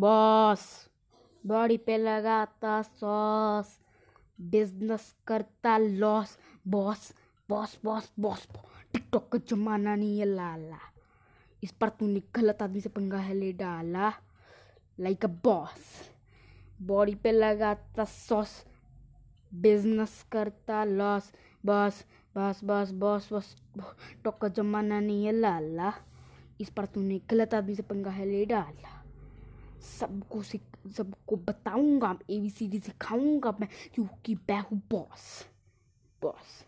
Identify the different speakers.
Speaker 1: Boss, body पे लगाता sauce, business करता loss, boss boss boss boss TikTok का जमाना नहीं है लाला। इस पर तूने गलत आदमी से पंगा है, ले डाला। लाइक अ बॉस बॉडी पे लगाता सॉस, बिज़नेस करता लॉस, बॉस, बस बस बस बस। टॉक का जमाना नहीं है लाला। इस पर तूने गलत आदमी से पंगा है, ले डाला। सबको सिख सबको बताऊँगा ए बी सी डी सिखाऊँगा मैं। क्योंकि मैं बॉस बॉस